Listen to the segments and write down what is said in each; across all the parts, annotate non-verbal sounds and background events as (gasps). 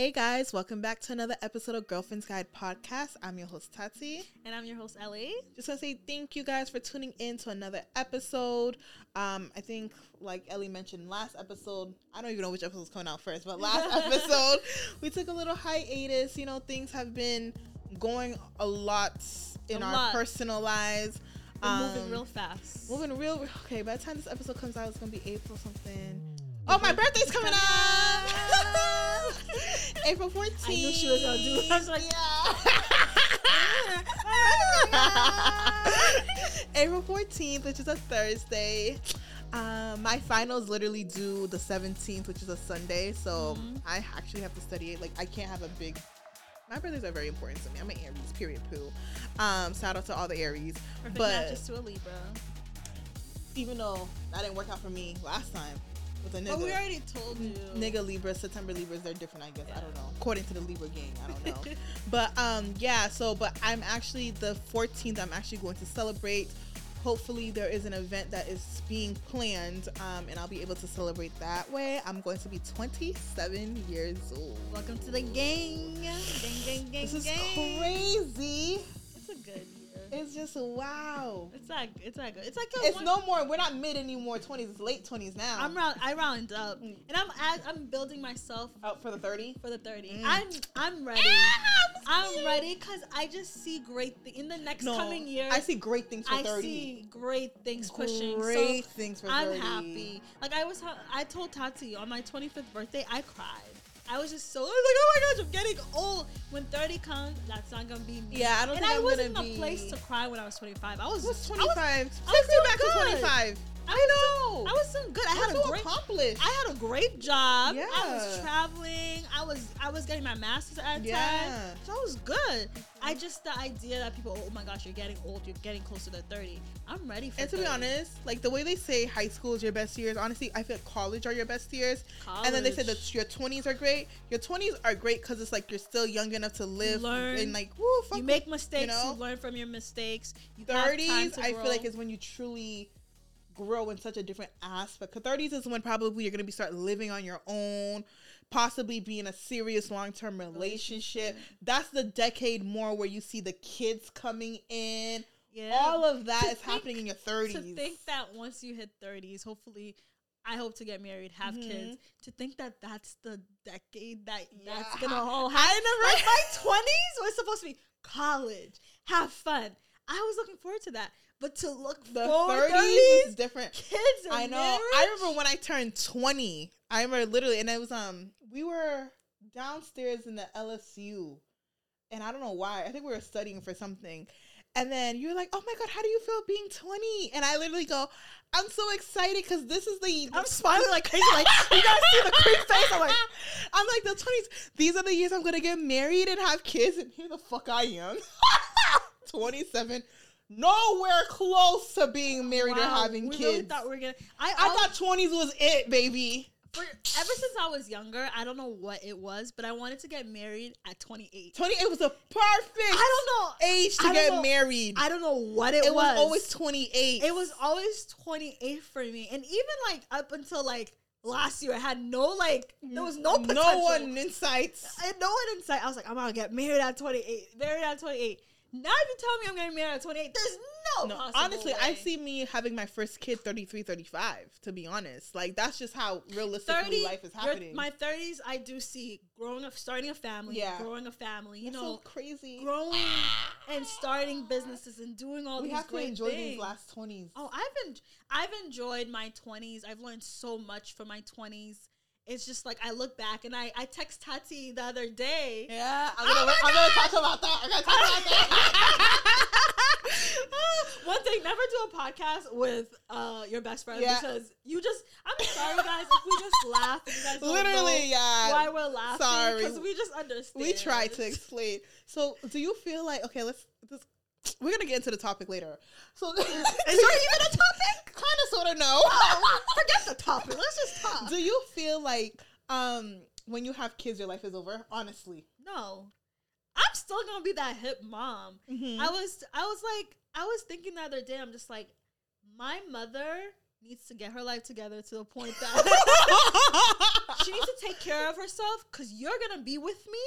Hey guys, welcome back to another episode of Girlfriend's Guide podcast. I'm your host Tati. And I'm your host Ellie. Just want to say thank you guys for tuning in to another episode. Um, I think like Ellie mentioned last episode, I don't even know which episode episode's coming out first, but last (laughs) episode we took a little hiatus. You know, things have been going a lot in A our lot. personal lives. We're Um, moving real fast. Moving real okay, by the time this episode comes out, it's gonna be April something. Oh, my birthday's coming up! (laughs) (laughs) April 14th. I knew she was gonna do it. I was like, yeah. April 14th, which is a Thursday. Um, my finals literally due the 17th, which is a Sunday. So Mhm. I actually have to study it. Like, I can't have a big. My brothers are very important to me. I'm an Aries, period, poo. Um, shout out to all the Aries. Perfect but just to a Libra. even though that didn't work out for me last time with a nigga. But we already told you. Nigga Libra, September Libras, they're different, I guess. I don't know. According to the Libra gang, I don't know. (laughs) but um, yeah. So, but I'm actually the 14th. I'm actually going to celebrate. Hopefully, there is an event that is being planned, um, and I'll be able to celebrate that way. I'm going to be 27 years old. Welcome to the gang. Gang, gang, gang, This is gang. crazy. A good year. It's just wow. It's like it's like it's like It's one- no more. We're not mid anymore. 20s. It's late 20s now. I'm round. I round up, Mm. and I'm as, I'm building myself out for the 30. for the 30. Mm. I'm I'm ready. I'm ready because I just see great th- in the next No, coming year. I see great things for I see great things pushing. Great so things for I'm 30. happy. Like I was, ha- I told Tati on my 25th birthday, I cried. I was just so I was like, oh my gosh, I'm getting old. When 30 comes, that's not gonna be me. Yeah, I don't and think I I'm wasn't in gonna a be- place to cry when I was 25. I was, I was I 25. I Take was me doing back to 25. I, I was, know. I was doing good. I had you a great. accomplished. I had a great job. Yeah. I was traveling. I was I was getting my master's at Yeah. time. So I was good. I just the idea that people, oh my gosh, you're getting old, you're getting closer to 30. I'm ready for and to be honest, like the way they say high school is your best years, honestly, I feel college are your best years. And then they say that your 20s are great. Your 20s are great because it's like you're still young enough to live Learn. and like, woo, fuck you make mistakes, you, know? learn from your mistakes. You have time 30s, to I feel like is when you truly grow in such a different aspect. Because 30s is when probably you're gonna be start living on your own, possibly be in a serious long term relationship. That's the decade more where you see the kids coming in. yeah. All of that To is think- happening in your 30s. to think that once you hit 30s, hopefully. I hope to get married, have Mhm. kids. To think that that's the decade that Yeah. that's gonna all I happen. never- Like (laughs) my twenties was supposed to be college, have fun. I was looking forward to that, but to look the 30s is different. kids. I know. Marriage, I remember when I turned 20. I remember literally, and it was um, we were downstairs in the LSU, and I don't know why. I think we were studying for something, and then you're like, "Oh my god, how do you feel being 20?" And I literally go, "I'm so excited because this is the." I'm smiling like crazy. Like (laughs) you guys see the creep face. I'm like, (laughs) I'm like the 20s. These are the years I'm gonna get married and have kids, and here the fuck I am, (laughs) 27. Nowhere close to being married or wow, having we kids. really thought we were gonna. I, I thought 20s was it, baby. for, ever since I was younger, I don't know what it was, but I wanted to get married at 28. 28 was a perfect I don't know. age to get know. married. I don't know what it, it was, It was. always 28. It was always 28 for me. And even like up until like last year, I had no like, there was no potential. no one insights. I had no one in sight. I was like, I'm gonna get married at 28. Married at 28. Now if you tell me I'm getting married at 28, there's no, No, honestly, I see me having my first kid 33, 35, to be honest. Like, that's just how realistically 30 life is happening. My 30s, I do see growing up, starting a family, Yeah. growing a family. You That's know, so crazy. growing and starting businesses and doing all we these have to enjoy things. these last 20s. Oh, I've en- I've enjoyed my twenties. I've learned so much from my twenties. It's just like I look back and I I text Tati the other day. Yeah, I'm Oh gonna, my I'm gonna talk about that. I'm gonna talk about that. (laughs) One thing, never do a podcast with uh your best friend Yeah. because you just. I'm sorry, guys, if we just laugh. You guys Literally, yeah. Why we're laughing? Sorry. because we just understand. we try to explain. So, do you feel like okay? Let's. This, we're gonna get into the topic later. So, (laughs) is there even a topic? Kind of, sort of, no. (laughs) Forget the topic. Let's just talk. do you feel like um when you have kids, your life is over? Honestly, No, I'm still gonna be that hip mom. Mhm. I was I was like I was thinking the other day. I'm just like, my mother needs to get her life together to the point that (laughs) she needs to take care of herself because you're gonna be with me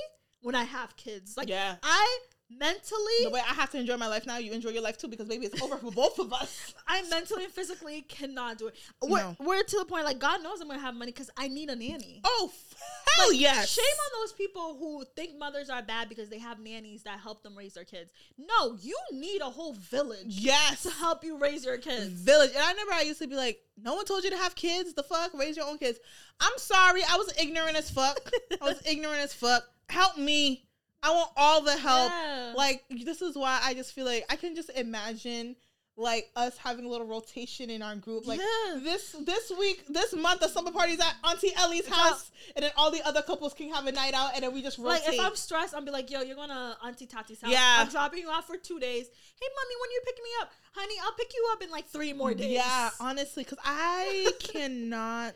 when I have kids. Like yeah. I mentally The way I have to enjoy my life now, you enjoy your life too because baby, it's over for both of us. (laughs) I mentally and physically cannot do it. We're, No. we're to the point like God knows I'm gonna have money because I need a nanny. Oh hell yes! Shame on those people who think mothers are bad because they have nannies that help them raise their kids. No, you need a whole village Yes. to help you raise your kids. Village. And I remember I used to be like, no one told you to have kids. The fuck? Raise your own kids. I'm sorry. I was ignorant as fuck. I was (laughs) ignorant as fuck. Help me. I want all the help. Yeah. Like, this is why I just feel like I can just imagine like us having a little rotation in our group. Like Yeah. this this week, this month, the summer party's at Auntie Ellie's house, and then all the other couples can have a night out, and then we just rotate. Like if I'm stressed, I'll be like, "Yo, you're going to Auntie Tati's house. Yeah. I'm dropping you off for two days. Hey, mommy, when you picking me up, honey, I'll pick you up in like three more days. Yeah, honestly, because I (laughs) cannot,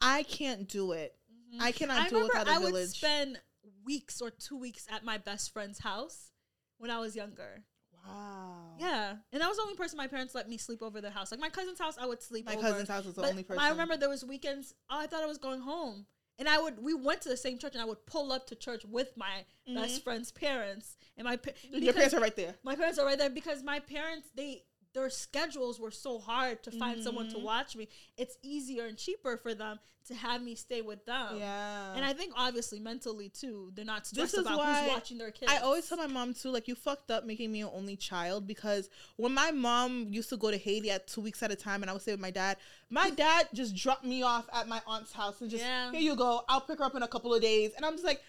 I can't do it. Mm-hmm. I cannot I do it without a I would village. spend weeks or two weeks at my best friend's house when I was younger. wow. Yeah, and I was the only person my parents let me sleep over their house. Like my cousin's house, I would sleep. My over. cousin's house was the But only person. I remember there was weekends. Oh, I thought I was going home, and I would. We went to the same church, and I would pull up to church with my best friend's parents, and my Mm-hmm. Your parents are right there. my parents are right there because my parents they their schedules were so hard to find someone Mm-hmm. to watch me. It's easier and cheaper for them to have me stay with them. Yeah. And I think obviously mentally too, they're not stressed is about why who's watching their kids. I always tell my mom too, like you fucked up making me an only child because when my mom used to go to Haiti at two weeks at a time and I would stay with my dad, my (laughs) dad just dropped me off at my aunt's house and just Yeah. here you go, I'll pick her up in a couple of days. And I'm just like,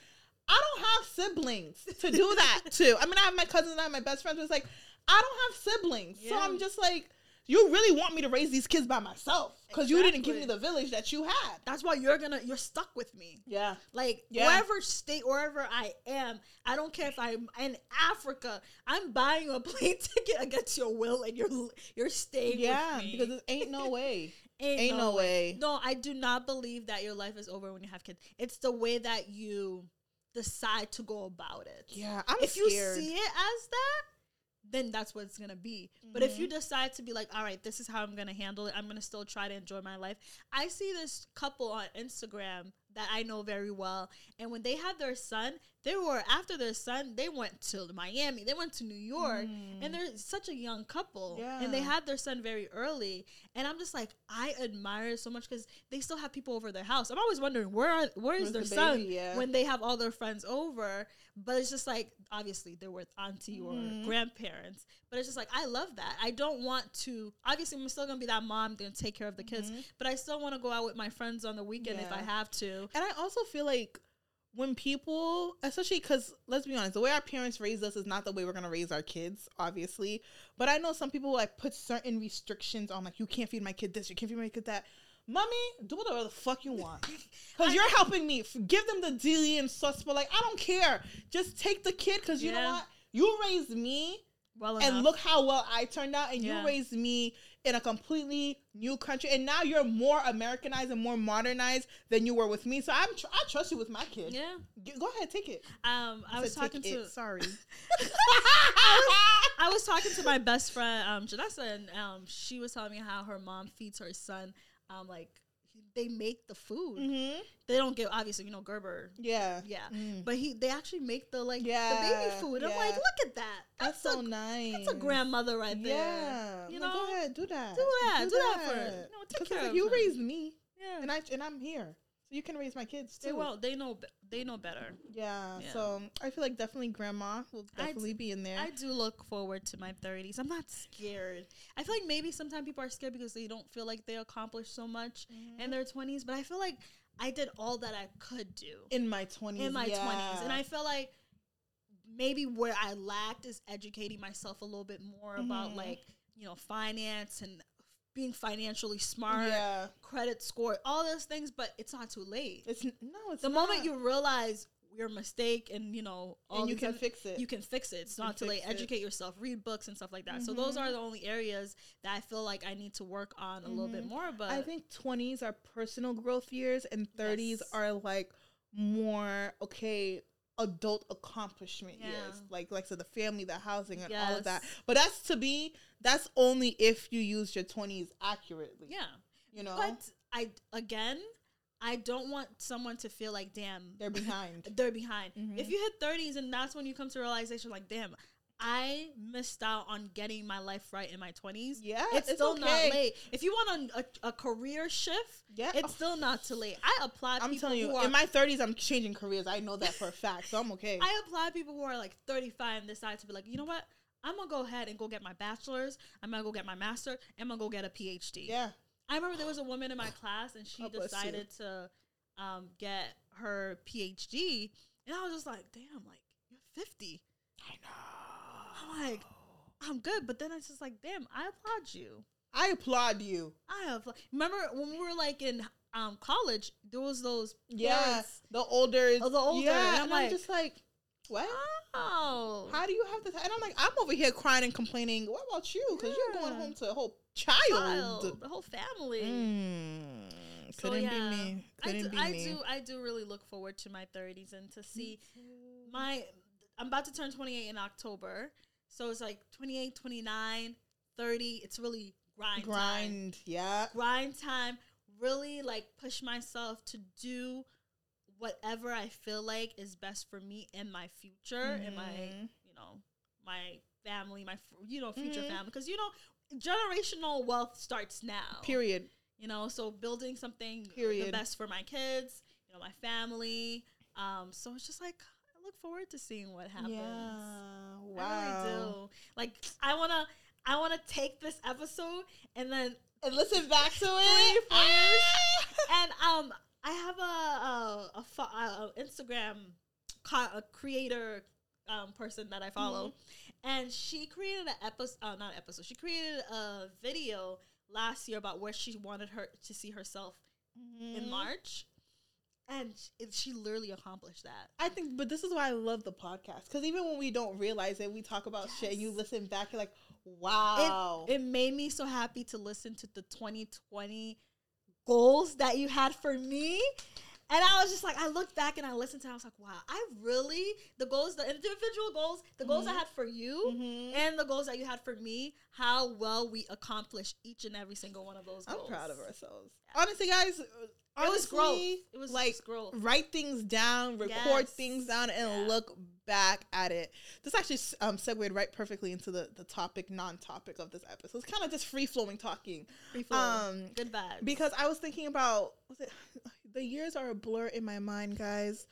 I don't have siblings to do that (laughs) to. I mean, I have my cousins and I have my best friends, but it's like, I don't have siblings. So I'm just like, you really want me to raise these kids by myself because you didn't give me the village that you had. That's why you're gonna you're stuck with me. Yeah. Like Yeah. wherever state, wherever I am, I don't care if I'm in Africa. I'm buying a (laughs) plane ticket against your will, and you're you're staying. Yeah, with me. because it ain't no (laughs) way. ain't, ain't no way. No, I do not believe that your life is over when you have kids. It's the way that you decide to go about it. Yeah, I'm if scared. you see it as that, then that's what it's gonna be. But if you Mm-hmm. decide to be like, all right, this is how I'm gonna handle it, I'm gonna still try to enjoy my life. I see this couple on Instagram that I know very well, and when they had their son, they were after their son, they went to Miami, they went to New York, and they're such a young couple, and they Mm. Had their son very early, and I'm just like, I admire so much because they still have people over their house. I'm always wondering where are, where is Where's their the son baby? Yeah. when they have all their friends over. But it's just like obviously they're with auntie or Mm-hmm. grandparents. But it's just like I love that. I don't want to. Obviously, I'm still gonna be that mom gonna take care of the kids. But I still want to go out with my friends on the weekend if I Mm-hmm. Have to. And I also feel like when people, especially because let's be honest, the way our parents raised us is not the way we're gonna raise our kids, obviously. But I know some people like put certain restrictions on, like you can't feed my kid this, you can't feed my kid that. Mommy, do whatever the fuck you want, (laughs) because you're helping me. Give them the dilly and sauce, but like I don't care. Just take the kid, because you know what? You raised me, Well and enough. look how well I turned out, and Yeah. you raised me in a completely new country, and now you're more Americanized and more modernized than you were with me. So I'm tr- I trust you with my kid. Yeah. G- go ahead, take it. Um, I, was talking to it. Sorry. (laughs) (laughs) I was talking to my best friend, um, Janessa, and um, she was telling me how her mom feeds her son. Um, like they make the food. mm-hmm. They don't give obviously, you know, Gerber. Yeah. Yeah, Mm. but he they actually make the like the baby food. I'm like, look at that. That's, That's, so a, nice. That's a grandmother right there. Yeah. you Like, know. go ahead, do that. Do that, do that for- you know, take care like, of you raised me, Yeah, and I and I'm here, so you can raise my kids too. they well, they know they know better. Yeah, Yeah. So I feel like definitely grandma will definitely be in there. I do look forward to my 30s. I'm not scared. I feel like maybe sometimes people are scared because they don't feel like they accomplished so much Mm-hmm. in their 20s, but I feel like I did all that I could do in my twenties. in my yeah. 20s. And I feel like maybe where I lacked is educating myself a little bit more about Mhm. like, you know, finance and being financially smart, yeah, credit score, all those things, but it's not too late. it's no, it's the moment you realize your mistake and you know all and you can other- fix it. you can fix it. It's can not too late. it. Educate yourself, read books and stuff like that. So those Mhm. are the only areas that I feel like I need to work on a little bit Mhm. more. But I think twenties are personal growth years, and thirties Yes. are like more okay adult accomplishment Yeah. years. Like like so the family, the housing, and all of that. But that's to be that's only if you use your twenties accurately. yeah, You know, But I again, I don't want someone to feel like, damn, they're behind. (laughs) they're behind. Mhm. If you hit 30s and that's when you come to realization, like, damn, I missed out on getting my life right in my 20s. yeah, It's, still okay. not late. If you want a, a, a career shift, Yeah, it's still not too late. I applaud I'm people telling you, who are in my 30s, I'm changing careers. I know that for a fact, so I'm okay. (laughs) I applaud people who are like 35 and decide to be like, you know what? I'm gonna go ahead and go get my bachelor's. I'm gonna go get my master. I'm gonna go get a PhD. yeah, I remember there was a woman in my class and she you. decided to um, get her PhD, and I was just like, damn, like you're 50. I know. I'm like, I'm good, but then it's just like, damn, I applaud you. I applaud you. I have remember when we were like in um, college, there was those Yeah, parents- the older, Oh, the older, Yeah, and I'm and like- I'm just like, what? Oh, How do you have this? And I'm like, I'm over here crying and complaining. What about you? Because you're going home to a whole child. child, the whole family. Mm, So, couldn't yeah, be me. I Couldn't do, be I me. do I do really look forward to my 30s and to see my I'm about to turn 28 in October. So it's like 28, 29, 30. It's really grind time. Grind, yeah. Grind time. Really like push myself to do whatever I feel like is best for me and my future and my Mhm. you know my family, my you know future Mhm. family because you know generational wealth starts now Period. you know so building something the Period. best for my kids you know my family um so it's just like i look forward to seeing what happens Yeah. I Wow. really do like i want to i want to take this episode and then And listen back to it. Ah! (laughs) and um i have a a, a, a, instagram co- a creator um, person that i follow Mm-hmm. and she created an episode uh, not episode she created a video last year about where she wanted her to see herself in Mhm. March, and sh- she literally accomplished that. I think, but this is why I love the podcast because even when we don't realize it, we talk about shit and you listen back, you're like, wow. It made me so happy to listen to the 2020 goals that you had for me. And I was just like, I looked back and I listened to it. I was like, wow, I really, the goals, the individual goals, the goals I Mhm. had for you, Mhm. and the goals that you had for me, how well we accomplished each and every single one of those I'm proud of ourselves. Honestly, guys, It was growth. It was like growth. write things down, record Yes. things down, and Yeah. look back at it. This actually um, segued right perfectly into the, the topic, non topic of this episode. It's kind of just free flowing talking. Free flow. Um, Good vibes. because I was thinking about was it (sighs) the years are a blur in my mind, guys.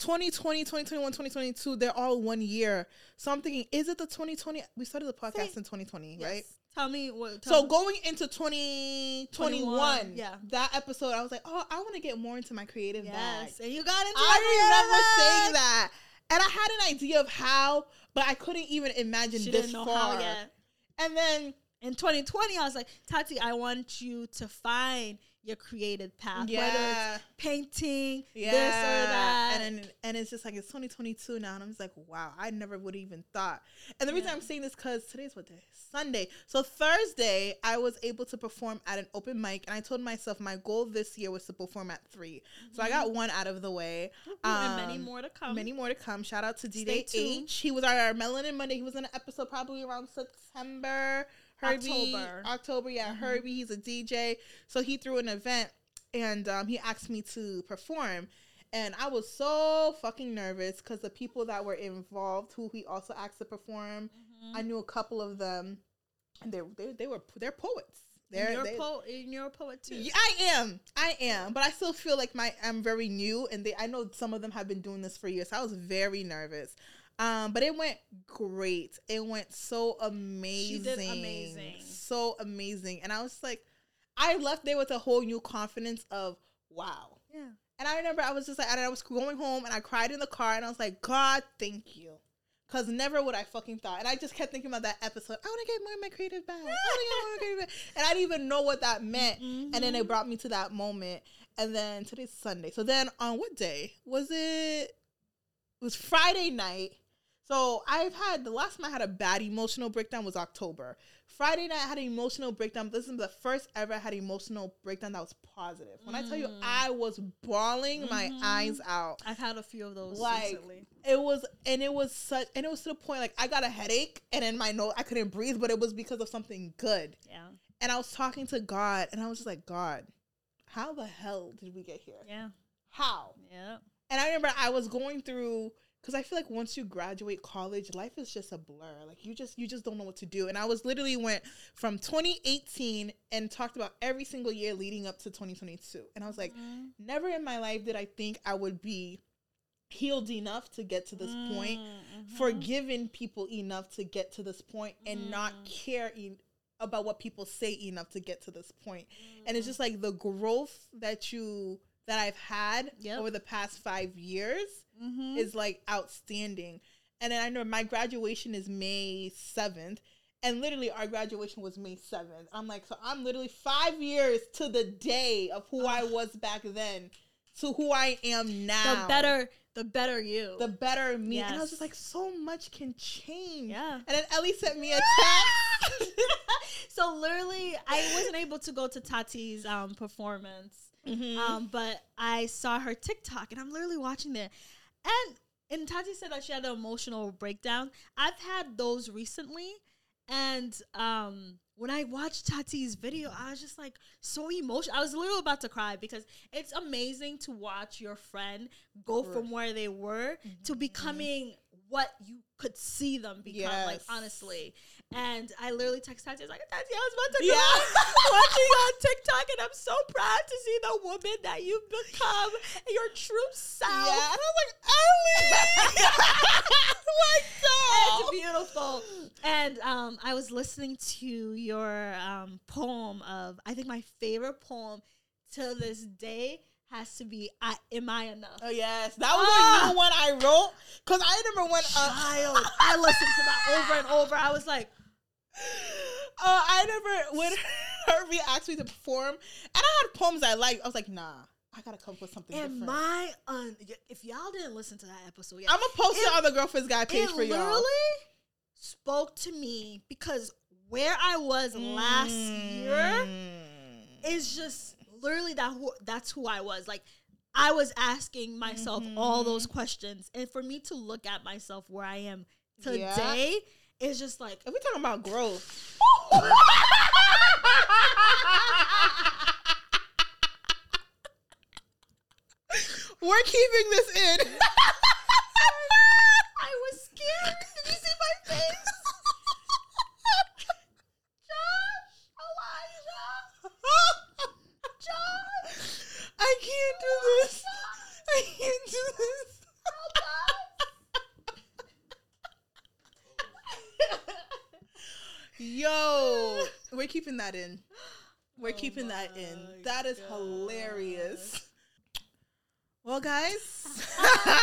2020, 2021, 2022, they're all one year. So I'm thinking, is it the 2020? We started the podcast in 2020, Yes. right? Tell me what. So me- going into 2021, 21, yeah. that episode, I was like, oh, I want to get more into my creative bag. yes, and you got into I remember saying that. And I had an idea of how, but I couldn't even imagine She this far. how. And then, in 2020, I was like, Tati, I want you to find your creative path, whether it's painting, yeah, this or that. and and it's just like it's 2022 now, and I'm just like, wow, I never would even thought. And the reason Yeah. I'm saying this because today's what day? Sunday. So Thursday, I was able to perform at an open mic, and I told myself my goal this year was to perform at three. So I got one out of the way. and many um, more to come. Many more to come. Shout out to D Day. H. He was our Melanin Monday. He was in an episode probably around September. Herbie, October. October, yeah. Mhm. Herbie, he's a DJ. So he threw an event and um, he asked me to perform. And I was so fucking nervous because the people that were involved, who he also asked to perform, Mhm. I knew a couple of them, and they they, they were they're poets. They're you're, they, a po- and you're a poet too. yeah, I am. I am. But I still feel like my I'm very new and they I know some of them have been doing this for years. So I was very nervous. Um, but it went great. It went so amazing. She did amazing. So amazing. And I was like, I left there with a whole new confidence of wow. Yeah. And I remember I was just like, I was going home and I cried in the car and I was like, God, thank you. Cause never would I fucking thought. And I just kept thinking about that episode. I want to get more of my creative back. I want to get more of my creative back. And I didn't even know what that meant. And then Mm-hmm. it brought me to that moment. And then today's Sunday. So then on what day? Was it it was Friday night. So I've had the last time I had a bad emotional breakdown was October. Friday night I had an emotional breakdown. This is the first ever I had emotional breakdown that was positive. When I tell you Mm. I was bawling my Mhm. eyes out. I've had a few of those Like, recently. It was and it was such and it was to the point like I got a headache and in my nose I couldn't breathe, but it was because of something good. Yeah. and I was talking to God, and I was just like, God, how the hell did we get here? Yeah. How? Yeah. And I remember I was going through because I feel like once you graduate college, life is just a blur. Like you just you just don't know what to do. And I was literally went from 2018 and talked about every single year leading up to 2022. And I was like, Mhm. never in my life did I think I would be healed enough to get to this point, Mhm. forgiven people enough to get to this point, and not Mm. care e- about what people say enough to get to this point. And it's just like the growth that you that I've had Yep. over the past five years Mhm. is like outstanding. And then I know my graduation is May 7th. And literally, our graduation was May 7th. I'm like, so I'm literally five years to the day of who I was back then to who I am now. the better the better you. the better me. And I was just like, so much can change. yeah. And then Ellie sent me a text. (laughs) so literally I wasn't able to go to Tati's um performance. Mhm. Um, but I saw her TikTok and I'm literally watching there. And and Tati said that she had an emotional breakdown. I've had those recently. And um when I watched Tati's video, I was just like so emotional. I was literally about to cry because it's amazing to watch your friend go from where they were to becoming what you could see them become. Like honestly. And I literally text Tati, I was like, Tati, I was about to Yeah. go (laughs) watching on TikTok, and I'm so proud to see the woman that you've become, your true self. Yeah. And I was like, Ellie! (laughs) (laughs) like, It's beautiful. And um, I was listening to your um, poem of, I think my favorite poem to this day has to be I, Am I Enough? Oh yes, that was Ah! a new one I wrote because I remember when uh, Child. I listened to that over and over. I was like, (gasps) uh, I never when (laughs) Herbie asked me to perform, and I had poems I liked. I was like, nah, I gotta come up with something Am different. I un- if y'all didn't listen to that episode yet, I'm gonna post it, It- on the Girlfriend's Guide page for y'all. literally spoke to me because where I was last year Mm. is just literally that. Who, that's who I was. Like I was asking myself all Mm-hmm. those questions, and for me to look at myself where I am Yeah. today is just like If we're talking about growth, we're keeping this in. (laughs) I was scared. Did you see my face? I can't do this. I can't do this. Yo, we're keeping that in. We're Oh keeping that in. That is hilarious. Well, guys,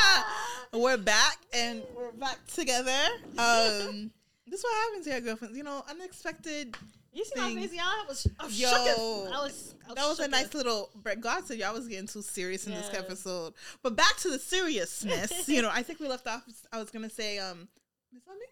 (laughs) we're back and we're back together. Um, this is what happens here, girlfriends. You know, unexpected. You see my thing. face, y'all? I was, I was Yo, shooketh. I was, I That was a nice little break. God said y'all was getting too serious in this episode. But back to the seriousness. you know, I think we left off. I was gonna say, um, is that me?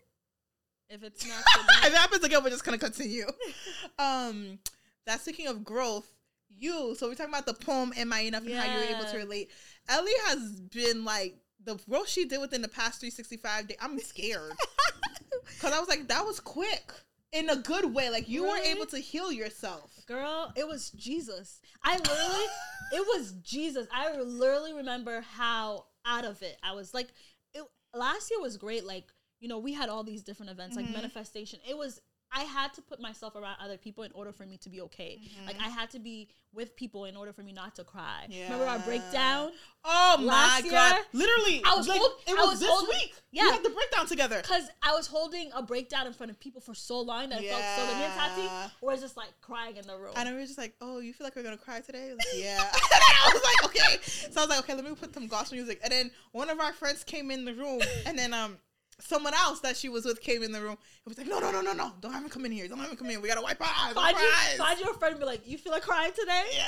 If it's not (laughs) if it happens again, we're just gonna continue. (laughs) um, that's speaking of growth. You. So we're talking about the poem "Am I Enough" and how you were able to relate. Ellie has been like the growth she did within the past 365 days. I'm scared (laughs) because I was like, that was quick in a good way. Like you were able to heal yourself. girl, it was Jesus. I literally, it was Jesus. I literally remember how out of it I was. Like, it last year was great. Like, you know, we had all these different events, like Mhm. manifestation. It was. I had to put myself around other people in order for me to be okay. Like I had to be with people in order for me not to cry. Remember our breakdown? Oh my Last god! Literally, I was like, hold- it was, was this holding- week. Yeah. we had the breakdown together. Because I was holding a breakdown in front of people for so long that I felt so. Me and Yeah. Tati were just like crying in the room. And we were just like, "Oh, you feel like we're gonna cry today?" Like, (laughs) yeah. (laughs) and I was like, "Okay." So I was like, "Okay, let me put some gospel music." And then one of our friends came in the room, and then um, someone else that she was with came in the room. It was like, "No, no, no, no, no! Don't have him come in here! Don't have him come in! We gotta wipe our eyes! find, Wipe you, our eyes!" find your friend and be like, you feel like crying today? yeah.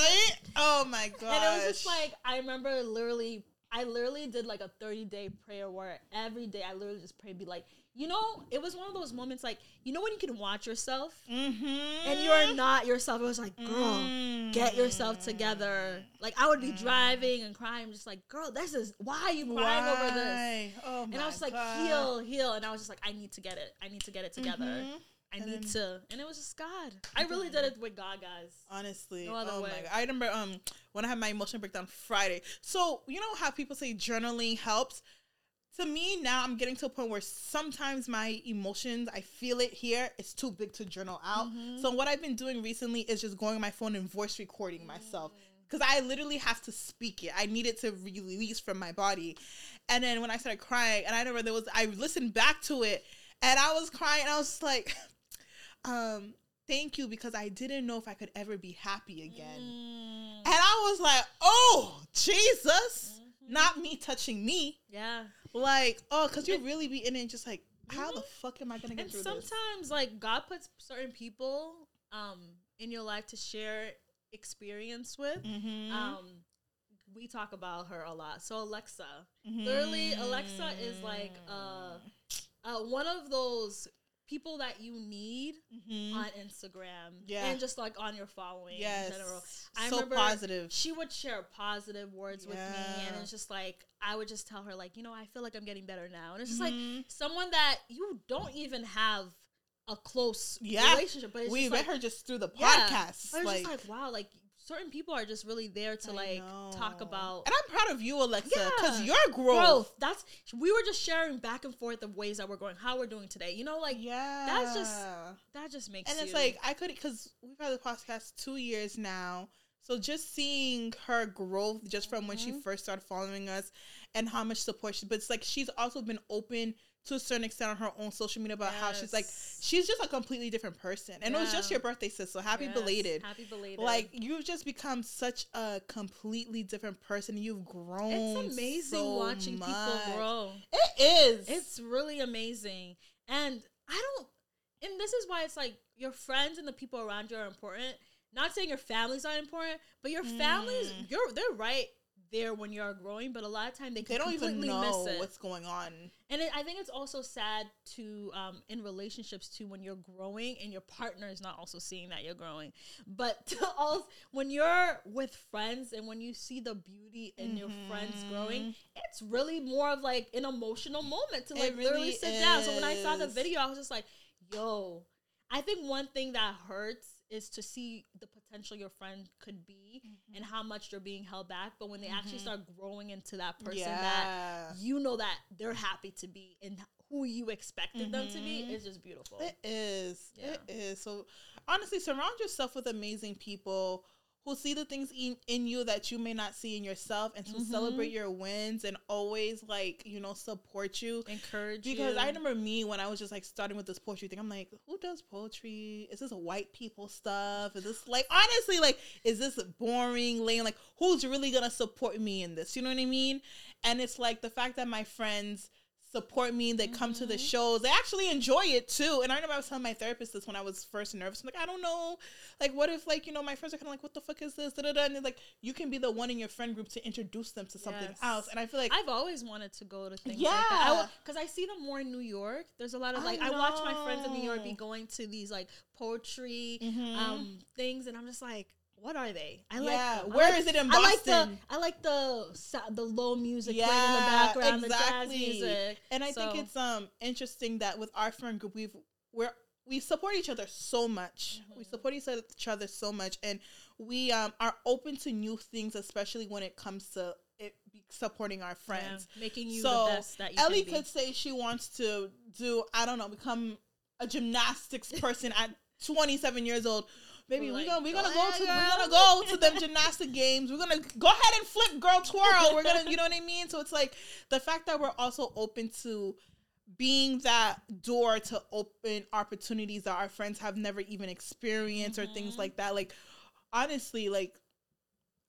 right? Oh my god! And it was just like I remember literally I literally did like a 30 day prayer where every day I literally just prayed be like, you know, it was one of those moments like, you know when you can watch yourself mm-hmm. and you're not yourself. It was like, girl, get yourself together. Like I would be driving and crying, just like, girl, this is why are you crying over this? Why? Oh And I was just like, God. heal, heal. And I was just like, I need to get it. I need to get it together. I And need then- to, and it was just God. I really did it with God, guys. Honestly, No other oh way. my god! I remember um when I had my emotional breakdown Friday. So you know how people say journaling helps. To me now, I'm getting to a point where sometimes my emotions, I feel it here. It's too big to journal out. Mhm. So what I've been doing recently is just going on my phone and voice recording myself because I literally have to speak it. I need it to release from my body. And then when I started crying, and I remember there was, I listened back to it, and I was crying. And I was just like, (laughs) um, "Thank you," because I didn't know if I could ever be happy again. Mm. And I was like, "Oh Jesus!" Mhm. Not me touching me, Yeah. like oh, because you really be in it, and just like, how the fuck am I gonna get And through sometimes, this? like God puts certain people um in your life to share experience with. Mhm. Um, we talk about her a lot. So Alexa, Mhm. literally, Alexa is like uh, uh one of those people that you need Mhm. on Instagram, Yeah. and just like on your following yes, in general. I so remember positive. She would share positive words with me, and it's just like I would just tell her like, you know, I feel like I'm getting better now, and it's just like Mhm. someone that you don't even have a close Yeah. relationship, but it's we just met like, her just through the Yeah. podcast. but it's like, just like wow, like certain people are just really there to I like talk about and I'm proud of you, Alexa, because Yeah. your growth. growth. That's we were just sharing back and forth of ways that we're going, how we're doing today. You know, like yeah, that's just- that just makes and it's like I could because we've had the podcast two years now. So just seeing her growth just from when she Mhm. first started following us and how much support she but it's like she's also been open to a certain extent on her own social media about how she's like she's just a completely different person. And it was just your birthday, sis. So happy Yes, belated. Happy belated. Like you've just become such a completely different person. You've grown. it's amazing so watching much. people grow. It is. It's really amazing. And I don't and this is why it's like your friends and the people around you are important. Not saying your family's not important, but your families Mm. you're they're right there when you're growing, but a lot of time they, they don't even know miss it. what's going on. And it, I think it's also sad to um, in relationships too when you're growing and your partner is not also seeing that you're growing. But (laughs) to also when you're with friends and when you see the beauty in your friends growing, it's really more of like an emotional moment to like literally really sit down. So when I saw the video, I was just like, "Yo." I think one thing that hurts is to see the potential your friend could be and how much they're being held back. But when they actually start growing into that person that you know that they're happy to be and who you expected them to be Mhm. is just beautiful. It is. Yeah. It is. So honestly, surround yourself with amazing people who see the things in, in you that you may not see in yourself and to Mhm. celebrate your wins and always like, you know, support you. Encourage you. Because you. I remember me when I was just like starting with this poetry thing. I'm like, who does poetry? Is this white people stuff? Is this like honestly like is this boring, lame? Like who's really gonna support me in this? You know what I mean? And it's like the fact that my friends support me, they come to the Mhm. shows, they actually enjoy it too. And I remember I was telling my therapist this when I was first nervous. I'm like, I don't know, like what if like you know my friends are kind of like, what the fuck is this? Da, da, da. And it's like you can be the one in your friend group to introduce them to something Yes. else. And I feel like I've always wanted to go to things like that. Yeah. Because I, see them more in New York. There's a lot of like I, watch my friends in New York be going to these like poetry Mhm. um things, and I'm just like, what are they? I yeah, like. where I is it in I like the Boston? I like the the low music playing in the background, exactly. the jazz music, And I think it's um interesting that with our friend group, we've we're we support each other so much. We Mhm. support each other, so much, and we um are open to new things, especially when it comes to it supporting our friends. Yeah, making you So, the best that you Ellie can be. Ellie could say she wants to do I don't know become a gymnastics (laughs) person at 27 years old. Baby, We're gonna we're "Go gonna go ahead, to we're gonna go to them gymnastic games. We're gonna go ahead and flip, girl, twirl. We're gonna, you know what I mean. So it's like the fact that we're also open to being that door to open opportunities that our friends have never even experienced or things Mhm. like that. Like honestly, like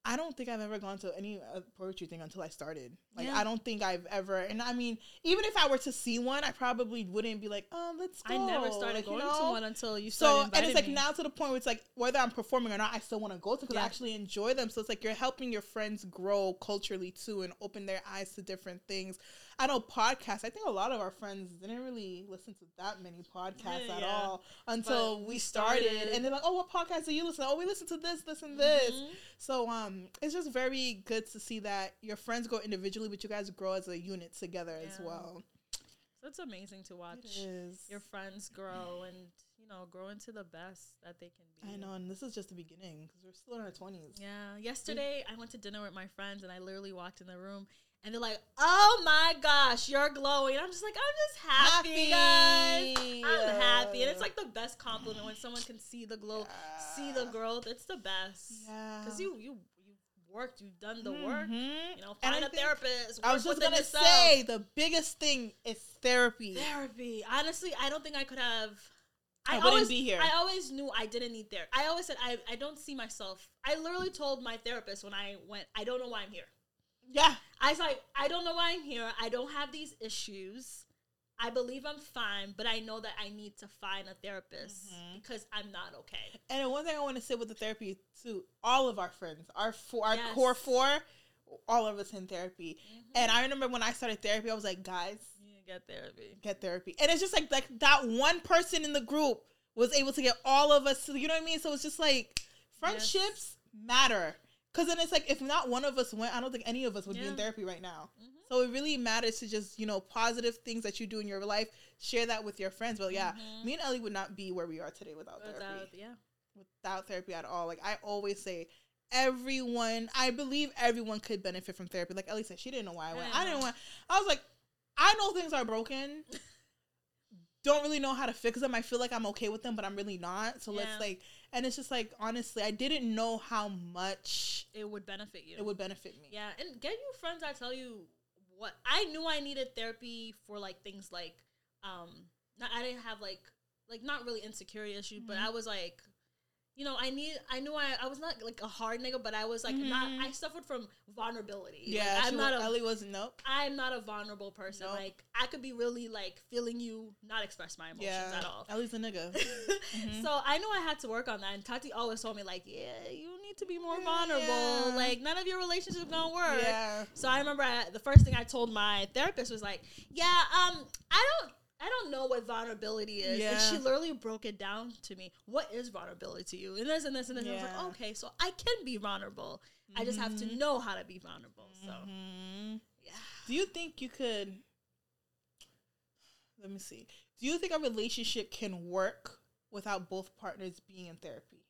I don't think I've ever gone to any uh, poetry thing until I started. Like Yeah. I don't think I've ever, and I mean, even if I were to see one, I probably wouldn't be like, oh, let's go. I never started Like, you going know? to one until you started So and it's like me. now to the point where it's like whether I'm performing or not, I still want to go to because I actually enjoy them. So it's like you're helping your friends grow culturally too and open their eyes to different things. I know podcasts. I think a lot of our friends didn't really listen to that many podcasts at Yeah. all until But we started. started. And they're like, "Oh, what podcast do you listen? to? Oh, we listen to this, this, and this." Mhm. So um, it's just very good to see that your friends grow individually, but you guys grow as a unit together as well. So it's amazing to watch your friends grow and you you know grow into the best that they can be. I know, and this is just the beginning because we're still in our twenties. Yeah. Yesterday, I went to dinner with my friends, and I literally walked in the room, and they're like, "Oh my gosh, you're glowing!" And I'm just like, "I'm just happy, guys. I'm happy." And it's like the best compliment when someone can see the glow, see the growth. It's the best. Yeah, Because you you you worked, you've done the work. Mhm. You know, And find I a therapist. I was just gonna yourself. say the biggest thing is therapy. therapy. Honestly, I don't think I could have. I I, wouldn't always be here. I always knew I didn't need therapy. I always said I, I don't see myself. I literally told my therapist when I went, I don't know why I'm here. Yeah, I was like, I don't know why I'm here. I don't have these issues. I believe I'm fine, but I know that I need to find a therapist Mhm. because I'm not okay. and one thing I want to say with the therapy to all of our friends, our four, our Yes. core four, all of us in therapy. And I remember when I started therapy, I was like, guys, get therapy. get therapy. And it's just like like that one person in the group was able to get all of us to you know what I mean? So it's just like friendships matter. Cause then it's like if not one of us went, I don't think any of us would be in therapy right now. Mhm. So it really matters to just, you know, positive things that you do in your life, share that with your friends. But yeah, Mhm. me and Ellie would not be where we are today without Without- therapy. yeah. Without therapy at all. Like I always say, everyone I believe everyone could benefit from therapy. Like Ellie said, she didn't know why I went. I I didn't want I was like, I know things are broken. (laughs) don't really know how to fix them. I feel like I'm okay with them, but I'm really not. So let's like, and it's just like honestly, I didn't know how much It would benefit you. it would benefit me. Yeah, and get you friends I tell you what I knew I needed therapy for like things like um not I didn't have like like not really insecurity issue, but Mhm. I was like you know, I need I knew I, I was not like a hard nigga, but I was like not Mhm. I suffered from vulnerability. Like, Yeah, I'm not was, a Ellie wasn't, nope. I'm not a vulnerable person. Nope. Like I could be really like feeling you, not express my emotions Yeah, at all. Ellie's a nigga. (laughs) Mhm. So I knew I had to work on that, and Tati always told me like, "Yeah, you need to be more Yeah. vulnerable. Like none of your relationships gonna work." Yeah. So I remember I, the first thing I told my therapist was like, "Yeah, um, I don't, I don't know what vulnerability is." And she literally broke it down to me. What is vulnerability to you? And this and this and this. And I was like, okay, so I can be vulnerable. I just have to Mhm. know how to be vulnerable. So Mhm. yeah, Do you think you could? Let me see. Do you think a relationship can work without both partners being in therapy?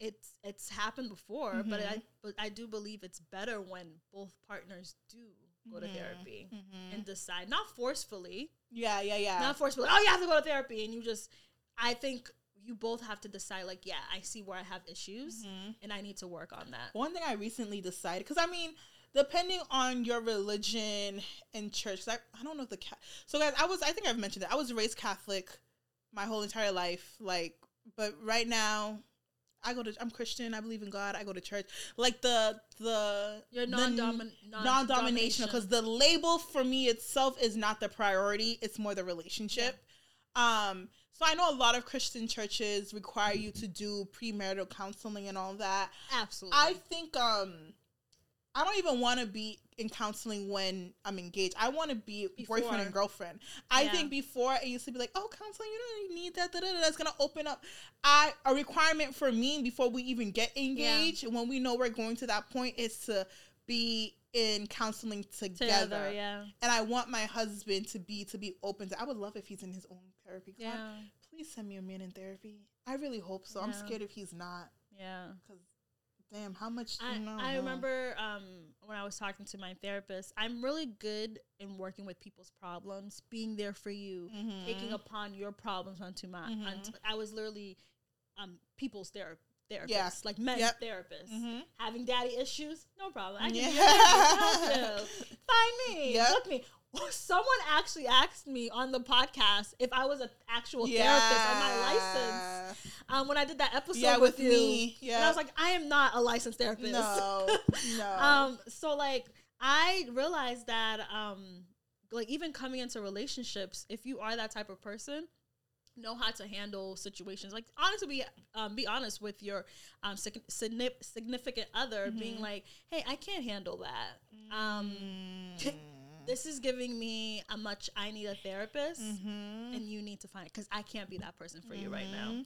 it's it's happened before, but I Mhm. but I do believe it's better when both partners do go to Mhm. therapy Mhm. and decide, not forcefully, Yeah, yeah, yeah. not forcefully. Oh, you have to go to therapy, and you just. I think you both have to decide. Like, yeah, I see where I have issues, Mhm. and I need to work on that. One thing I recently decided, because I mean, depending on your religion and church I, I don't know if the cat. So guys, I was I think I've mentioned that I was raised Catholic my whole entire life, like, but right now. I go to I'm Christian. I believe in God. I go to church. Like the the You're non-domin- non-dominational because the label for me itself is not the priority it's more the relationship um so i know a lot of christian churches require you to do premarital counseling and all that absolutely. i think um i don't even want to be in counseling when i'm engaged. I want to be boyfriend and girlfriend. I Yeah. think before it used to be like oh counseling you don't really need that da, da, da, that's gonna open up. I a requirement for me before we even get engaged when we know we're going to that point is to be in counseling together, together, yeah, and i want my husband to be to be open to i would love if he's in his own therapy yeah, please send me a man in therapy. I really hope so. I'm scared if he's not. Yeah. because damn how much I, you know, I remember um, when I was talking to my therapist, I'm really good in working with people's problems, being there for you, Mhm. taking upon your problems onto my. Mhm. onto- I was literally um, people's ther- therapist, Yeah. like men's Yep. therapist. Mhm. Having daddy issues, no problem. I can Yeah. (laughs) Find me, Yep. book me. (laughs) Someone actually asked me on the podcast if I was an actual therapist on my license um, when I did that episode Yeah, with, with you. me. And I was like, I am not a licensed therapist. No, (laughs) no. um, so like I realized that um, like even coming into relationships, if you are that type of person, know how to handle situations. Like honestly, be um, be honest with your um sig- significant other, being Mhm. like, hey, I can't handle that. Um, Mm. this is giving me a much. I need a therapist, Mhm. and you need to find it because I can't be that person for you right now.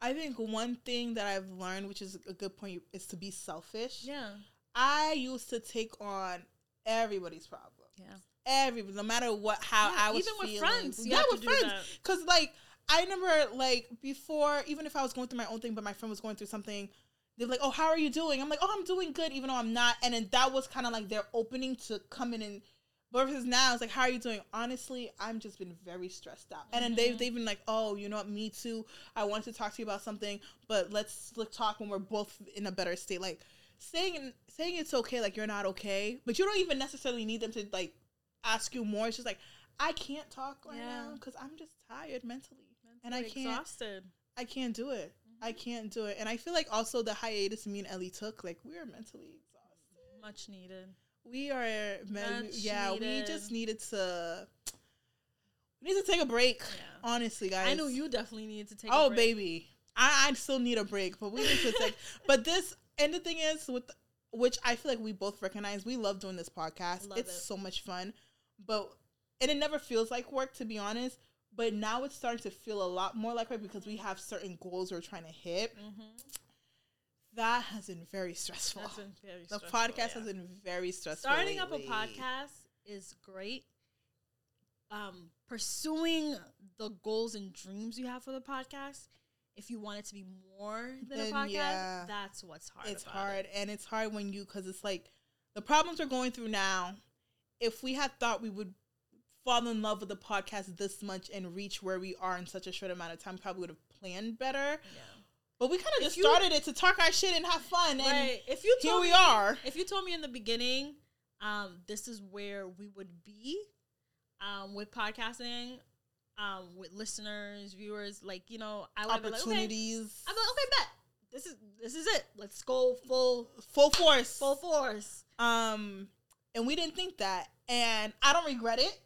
I think one thing that I've learned, which is a good point, is to be selfish. Yeah, I used to take on everybody's problem. yeah, everybody, no matter what how Yeah, I was even with feeling. friends, you yeah, with friends, because like I remember like before, even if I was going through my own thing, but my friend was going through something. They're like, "Oh, how are you doing?" I'm like, "Oh, I'm doing good," even though I'm not. And then that was kind of like their opening to come in and versus now it's like, "How are you doing?" Honestly, I'm just been very stressed out. And then they've Mhm. they've been like, "Oh, you know what? Me too. I wanted to talk to you about something, but let's let's talk when we're both in a better state." Like saying saying it's okay, like you're not okay, but you don't even necessarily need them to like ask you more. It's just like I can't talk right Yeah. now because I'm just tired mentally, and I can't exhausted. I can't do it. I Mm-hmm. can't do it. And I feel like also the hiatus me and Ellie took, like we are mentally exhausted. Much needed. We are, men- Much yeah. We just needed to. We need to take a break. Yeah. Honestly, guys. I know you definitely needed to take. Oh a break. Oh baby, I I still need a break, but we need to take. (laughs) but this and the thing is with which I feel like we both recognize. We love doing this podcast. Love it's it. so much fun, but and it never feels like work to be honest. But now it's starting to feel a lot more like work because we have certain goals we're trying to hit. Mm-hmm. That has been very stressful. That's been very. the stressful, podcast yeah. has been very stressful. starting up a podcast is great. Um, pursuing the goals and dreams you have for the podcast, if you want it to be more than Then, a podcast, yeah. that's what's hard. it's hard it. and it's hard when you because it's like the problems we're going through now if we had thought we would fall in love with the podcast this much and reach where we are in such a short amount of time probably would have planned better Yeah. But we kind of just you- started it to talk our shit and have fun and Right. If you here told we me, are if you told me in the beginning, um, this is where we would be, um, with podcasting, um, with listeners, viewers, like you know, I would be like, okay, opportunities I'm like, okay, bet this is this is it. Let's go full full force full force. um and we didn't think that and i don't regret it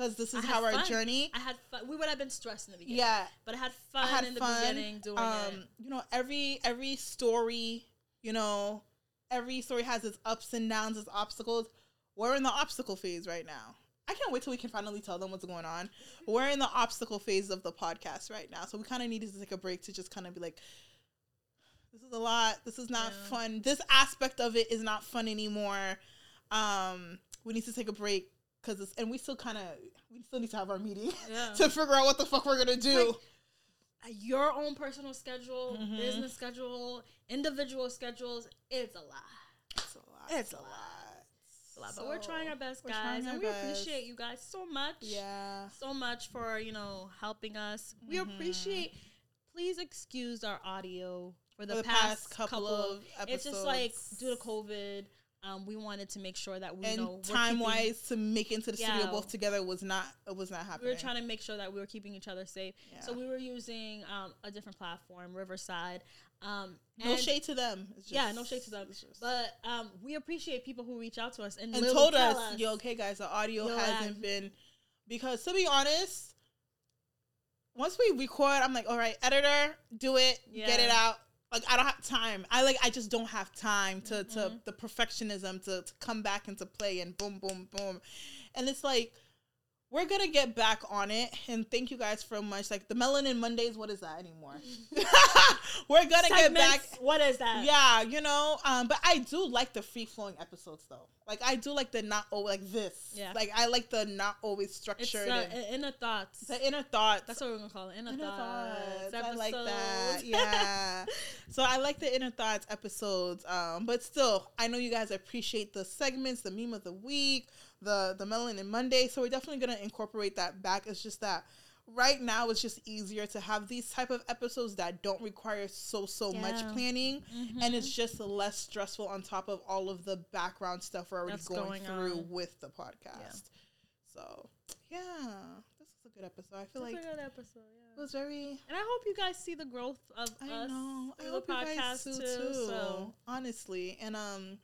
because this is how our fun. journey I had fun. We would have been stressed in the beginning. yeah but I had fun I had in the fun. beginning doing um, it. you know, every every story, you know, every story has its ups and downs, its obstacles. We're in the obstacle phase right now. I can't wait till we can finally tell them what's going on. We're in the obstacle phase of the podcast right now, so we kind of needed to take a break to just kind of be like, this is a lot. This is not Yeah. fun. This aspect of it is not fun anymore. Um, we need to take a break because it's and we still kind of we still need to have our meeting (laughs) Yeah. to figure out what the fuck we're gonna do. like- Your own personal schedule, Mhm. business schedule, individual schedules. It's a lot. It's a lot. It's a lot. It's a lot. But we're trying our best, guys, our and we best. appreciate you guys so much. Yeah. so much for you know helping us. We Mhm. appreciate. Please excuse our audio for the, For past, couple, of. episodes. It's just like due to COVID, um, we wanted to make sure that we and time wise to make it into the studio both together was not it was not happening. We were trying to make sure that we were keeping each other safe. So we were using um, a different platform, Riverside. Um, no shade to them. It's Yeah, no shade to them. just- But um, we appreciate people who reach out to us and, and told tell us, yo, okay, guys, the audio Yo, hasn't I- been because to be honest, once we record, I'm like, all right, editor, do it, get it out. Like I don't have time. I like I just don't have time to to Mhm. the perfectionism to, to come back into play and boom boom boom, and it's like we're gonna get back on it. And thank you guys so much. Like the Melanin Mondays, what is that anymore? (laughs) we're gonna get back. Segments, What is that? Yeah, you know, um, but I do like the free flowing episodes though. Like I do like the not oh like this. Yeah. Like I like the not always It's structured. uh, and inner thoughts. the inner thoughts. That's what we're gonna call it. Inner, inner thoughts. thoughts. I like that. Yeah. (laughs) so I like the inner thoughts episodes. Um, but still, I know you guys appreciate the segments, the meme of the week, the the Melanin Monday. So we're definitely gonna incorporate that back. It's just that right now it's just easier to have these type of episodes that don't require so so much Yeah. planning Mhm. and it's just less stressful on top of all of the background stuff we're already That's going, going through with the podcast. So yeah, this is a good episode. I feel It's like a good episode. it was very. And I hope you guys see the growth of I us know. I hope the you guys do too. too. So honestly, and um,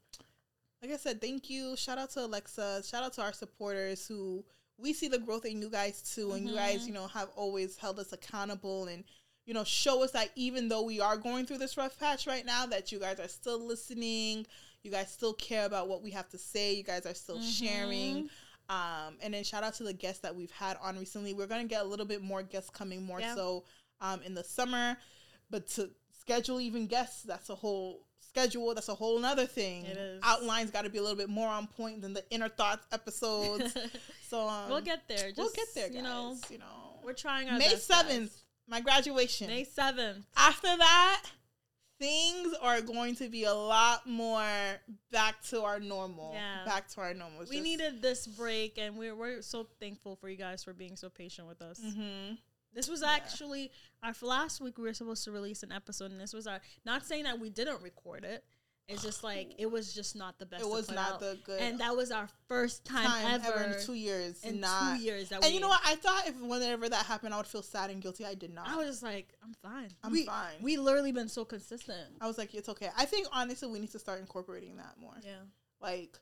like I said, thank you. Shout out to Alexa. Shout out to our supporters who we see the growth in you guys too, and you guys, you know, have always held us accountable and you know show us that even though we are going through this rough patch right now, that you guys are still listening. You guys still care about what we have to say. You guys are still sharing. Mhm. Um, and then shout out to the guests that we've had on recently. We're gonna get a little bit more guests coming more Yeah. so um, in the summer, but to schedule even guests, that's a whole schedule. That's a whole nother thing. It is. Outlines got to be a little bit more on point than the inner thoughts episodes. (laughs) so um, we'll get there. Just, we'll get there, guys. You know, you know, we're trying our May seventh, my graduation. May seventh. After that, things are going to be a lot more back to our normal. Yeah. Back to our normal. It's We needed this break, and we're we're so thankful for you guys for being so patient with us. Mhm. This was actually our last week. We were supposed to release an episode, and this was our. Not saying that we didn't record it. It's just like it was just not the best. It was not out. the good and that was our first time, time ever, in two years. in not. two years. That And we, you know what? I thought if whenever that happened, I would feel sad and guilty. I did not. I was just like, I'm fine. I'm we, fine. We literally been so consistent. I was like, it's okay. I think honestly, we need to start incorporating that more. Yeah. Like,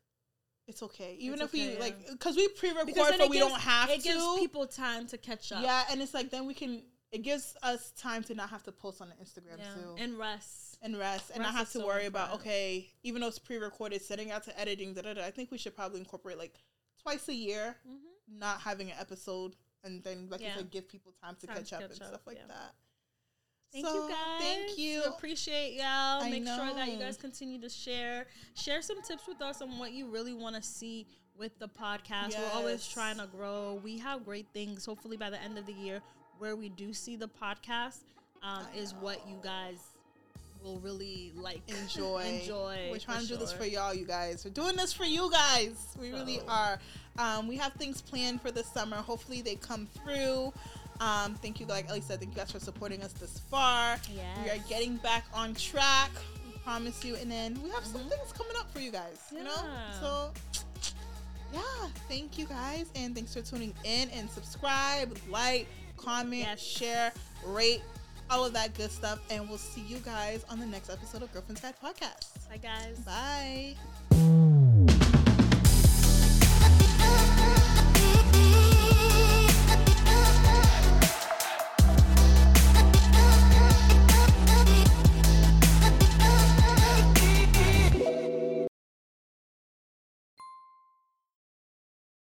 it's okay. Even It's if okay, we yeah. like, because we pre-record, but it we gives- don't have It to. gives people time to catch up. yeah, and it's like then we can. It gives us time to not have to post on the Instagram Yeah. too. And rest. and rest and Rest not have to so worry about okay even though it's pre-recorded setting out to editing da, da, da, i think we should probably incorporate like twice a year Mm-hmm. not having an episode and then like Yeah. you said give people time to Time catch to up catch and stuff like that Thank So, you guys. thank you. We appreciate y'all. I Make sure that you guys continue to share. Share some tips with us on what you really want to see with the podcast. We're always trying to grow. We have great things. Hopefully by the end of the year, where we do see the podcast, um, is what you guys will really like. enjoy (laughs) Enjoy. we're trying to do this for y'all you guys we're doing this for you guys we really are um, we have things planned for the summer hopefully they come through um, thank you like ellie said thank you guys for supporting us this far we are getting back on track. We promise you. And then we have some Mhm. things coming up for you guys. You know? So yeah, thank you guys. And thanks for tuning in and subscribe, like, comment, Yes. share, rate, all of that good stuff. And we'll see you guys on the next episode of Girlfriend's Guide Podcast. Bye, guys. Bye.